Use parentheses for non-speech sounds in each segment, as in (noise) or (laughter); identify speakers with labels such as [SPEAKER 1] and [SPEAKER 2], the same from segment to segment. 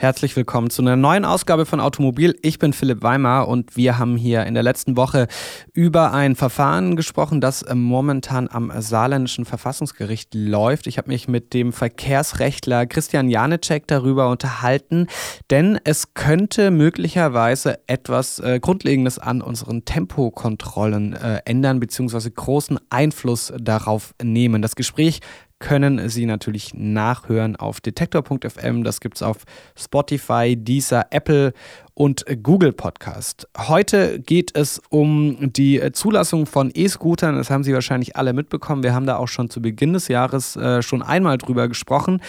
[SPEAKER 1] Herzlich willkommen zu einer neuen Ausgabe von Automobil. Ich bin Philipp Weimar und wir haben hier in der letzten Woche über ein Verfahren gesprochen, das momentan am saarländischen Verfassungsgericht läuft. Ich habe mich mit dem Verkehrsrechtler Christian Janecek darüber unterhalten, denn es könnte möglicherweise etwas äh, Grundlegendes an unseren Tempokontrollen äh, ändern bzw. großen Einfluss darauf nehmen. Das Gespräch können Sie natürlich nachhören auf detektor.fm. Das gibt es auf Spotify, Deezer, Apple und Google Podcast. Heute geht es um die Zulassung von E-Scootern. Das haben Sie wahrscheinlich alle mitbekommen. Wir haben da auch schon zu Beginn des Jahres äh, schon einmal drüber gesprochen.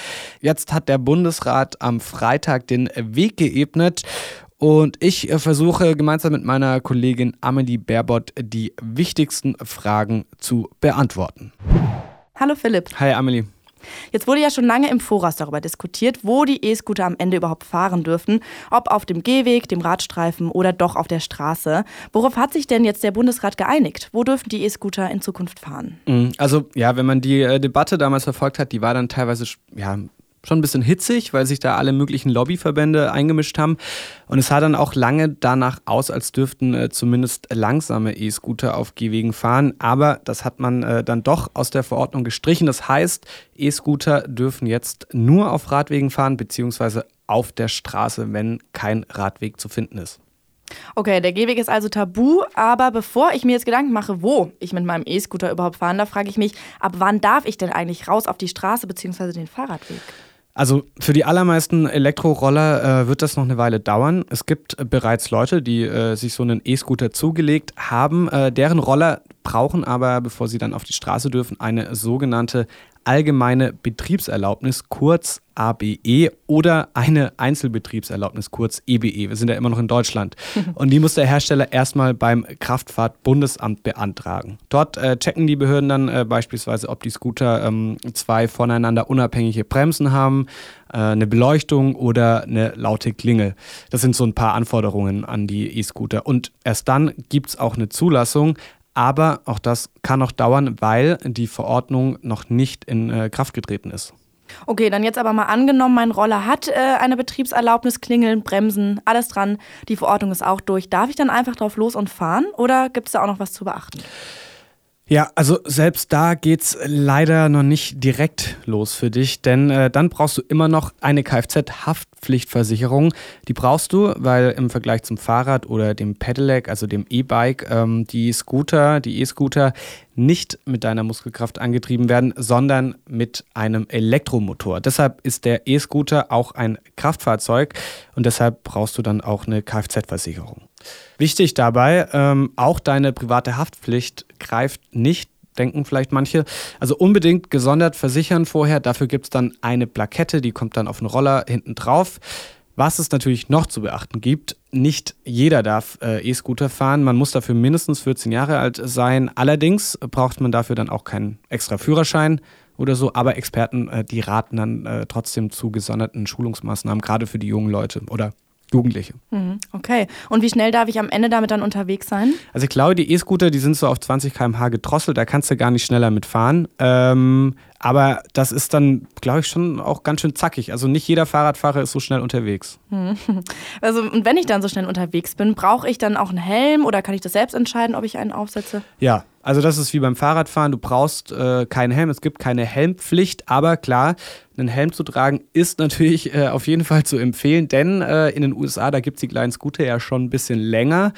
[SPEAKER 1] Jetzt hat der Bundesrat am Freitag den Weg geebnet. Und ich äh, versuche gemeinsam mit meiner Kollegin Amelie Baerbott die wichtigsten Fragen zu beantworten.
[SPEAKER 2] Hallo Philipp.
[SPEAKER 1] Hi Amelie.
[SPEAKER 2] Jetzt wurde ja schon lange im Voraus darüber diskutiert, wo die E-Scooter am Ende überhaupt fahren dürfen. Ob auf dem Gehweg, dem Radstreifen oder doch auf der Straße. Worauf hat sich denn jetzt der Bundesrat geeinigt? Wo dürfen die E-Scooter in Zukunft fahren?
[SPEAKER 1] Mhm. Also, ja, wenn man die äh, Debatte damals verfolgt hat, die war dann teilweise ja, schon ein bisschen hitzig, weil sich da alle möglichen Lobbyverbände eingemischt haben. Und es sah dann auch lange danach aus, als dürften äh, zumindest langsame E-Scooter auf Gehwegen fahren. Aber das hat man äh, dann doch aus der Verordnung gestrichen. Das heißt, E-Scooter dürfen jetzt nur auf Radwegen fahren, beziehungsweise auf der Straße, wenn kein Radweg zu finden ist.
[SPEAKER 2] Okay, der Gehweg ist also tabu, aber bevor ich mir jetzt Gedanken mache, wo ich mit meinem E-Scooter überhaupt fahren darf, frage ich mich, ab wann darf ich denn eigentlich raus auf die Straße bzw. den Fahrradweg?
[SPEAKER 1] Also für die allermeisten Elektroroller äh, wird das noch eine Weile dauern. Es gibt bereits Leute, die äh, sich so einen E-Scooter zugelegt haben. Äh, deren Roller brauchen aber, bevor sie dann auf die Straße dürfen, eine sogenannte allgemeine Betriebserlaubnis, kurz ABE, oder eine Einzelbetriebserlaubnis, kurz EBE. Wir sind ja immer noch in Deutschland. (laughs) Und die muss der Hersteller erstmal beim Kraftfahrtbundesamt beantragen. Dort äh, checken die Behörden dann äh, beispielsweise, ob die Scooter ähm, zwei voneinander unabhängige Bremsen haben, äh, eine Beleuchtung oder eine laute Klingel. Das sind so ein paar Anforderungen an die E-Scooter. Und erst dann gibt es auch eine Zulassung. Aber auch das kann noch dauern, weil die Verordnung noch nicht in äh, Kraft getreten ist.
[SPEAKER 2] Okay, dann jetzt aber mal angenommen, mein Roller hat äh, eine Betriebserlaubnis, Klingeln, Bremsen, alles dran. Die Verordnung ist auch durch. Darf ich dann einfach drauf los und fahren oder gibt es da auch noch was zu beachten?
[SPEAKER 1] Ja, also selbst da geht's leider noch nicht direkt los für dich, denn äh, dann brauchst du immer noch eine Kfz-Haftpflichtversicherung. Die brauchst du, weil im Vergleich zum Fahrrad oder dem Pedelec, also dem E-Bike, ähm, die Scooter, die E-Scooter nicht mit deiner Muskelkraft angetrieben werden, sondern mit einem Elektromotor. Deshalb ist der E-Scooter auch ein Kraftfahrzeug und deshalb brauchst du dann auch eine Kfz-Versicherung. Wichtig dabei, ähm, auch deine private Haftpflicht greift nicht denken vielleicht manche. Also unbedingt gesondert versichern vorher. Dafür gibt es dann eine Plakette, die kommt dann auf einen Roller hinten drauf. Was es natürlich noch zu beachten gibt, nicht jeder darf äh, E-Scooter fahren. Man muss dafür mindestens 14 Jahre alt sein. Allerdings braucht man dafür dann auch keinen extra Führerschein oder so. Aber Experten, äh, die raten dann äh, trotzdem zu gesonderten Schulungsmaßnahmen, gerade für die jungen Leute oder Jugendliche.
[SPEAKER 2] Mhm, okay. Und wie schnell darf ich am Ende damit dann unterwegs sein?
[SPEAKER 1] Also ich glaube, die E-Scooter, die sind so auf 20 km/h gedrosselt, da kannst du gar nicht schneller mitfahren. Ähm, aber das ist dann, glaube ich, schon auch ganz schön zackig. Also nicht jeder Fahrradfahrer ist so schnell unterwegs.
[SPEAKER 2] Mhm. (laughs) Also und wenn ich dann so schnell unterwegs bin, brauche ich dann auch einen Helm oder kann ich das selbst entscheiden, ob ich einen aufsetze?
[SPEAKER 1] Ja, also das ist wie beim Fahrradfahren. Du brauchst äh, keinen Helm. Es gibt keine Helmpflicht. Aber klar, einen Helm zu tragen ist natürlich äh, auf jeden Fall zu empfehlen, denn äh, in den USA, da gibt es die kleinen Scooter ja schon ein bisschen länger.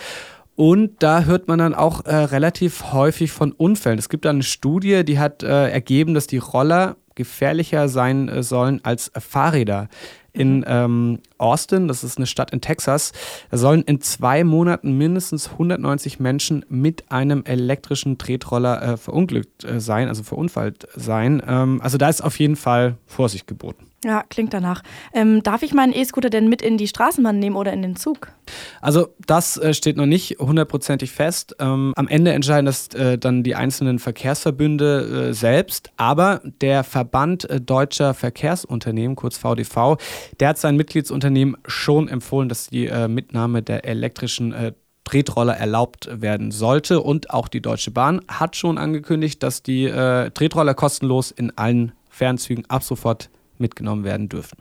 [SPEAKER 1] Und da hört man dann auch äh, relativ häufig von Unfällen. Es gibt da eine Studie, die hat äh, ergeben, dass die Roller gefährlicher sein äh, sollen als Fahrräder in ähm, Austin, das ist eine Stadt in Texas, da sollen in zwei Monaten mindestens 190 Menschen mit einem elektrischen Tretroller äh, verunglückt äh, sein, also verunfallt sein. Ähm, also da ist auf jeden Fall Vorsicht geboten.
[SPEAKER 2] Ja, klingt danach. Ähm, darf ich meinen E-Scooter denn mit in die Straßenbahn nehmen oder in den Zug?
[SPEAKER 1] Also das äh, steht noch nicht hundertprozentig fest. Ähm, am Ende entscheiden das äh, dann die einzelnen Verkehrsverbünde äh, selbst. Aber der Verband äh, Deutscher Verkehrsunternehmen, kurz VDV, der hat seinen Mitgliedsunternehmen schon empfohlen, dass die äh, Mitnahme der elektrischen äh, Tretroller erlaubt werden sollte. Und auch die Deutsche Bahn hat schon angekündigt, dass die äh, Tretroller kostenlos in allen Fernzügen ab sofort mitgenommen werden dürfen.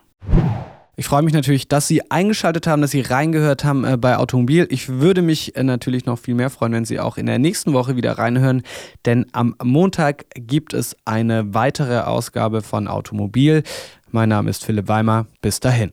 [SPEAKER 1] Ich freue mich natürlich, dass Sie eingeschaltet haben, dass Sie reingehört haben äh, bei Automobil. Ich würde mich äh, natürlich noch viel mehr freuen, wenn Sie auch in der nächsten Woche wieder reinhören, denn am Montag gibt es eine weitere Ausgabe von Automobil. Mein Name ist Philipp Weimer. Bis dahin.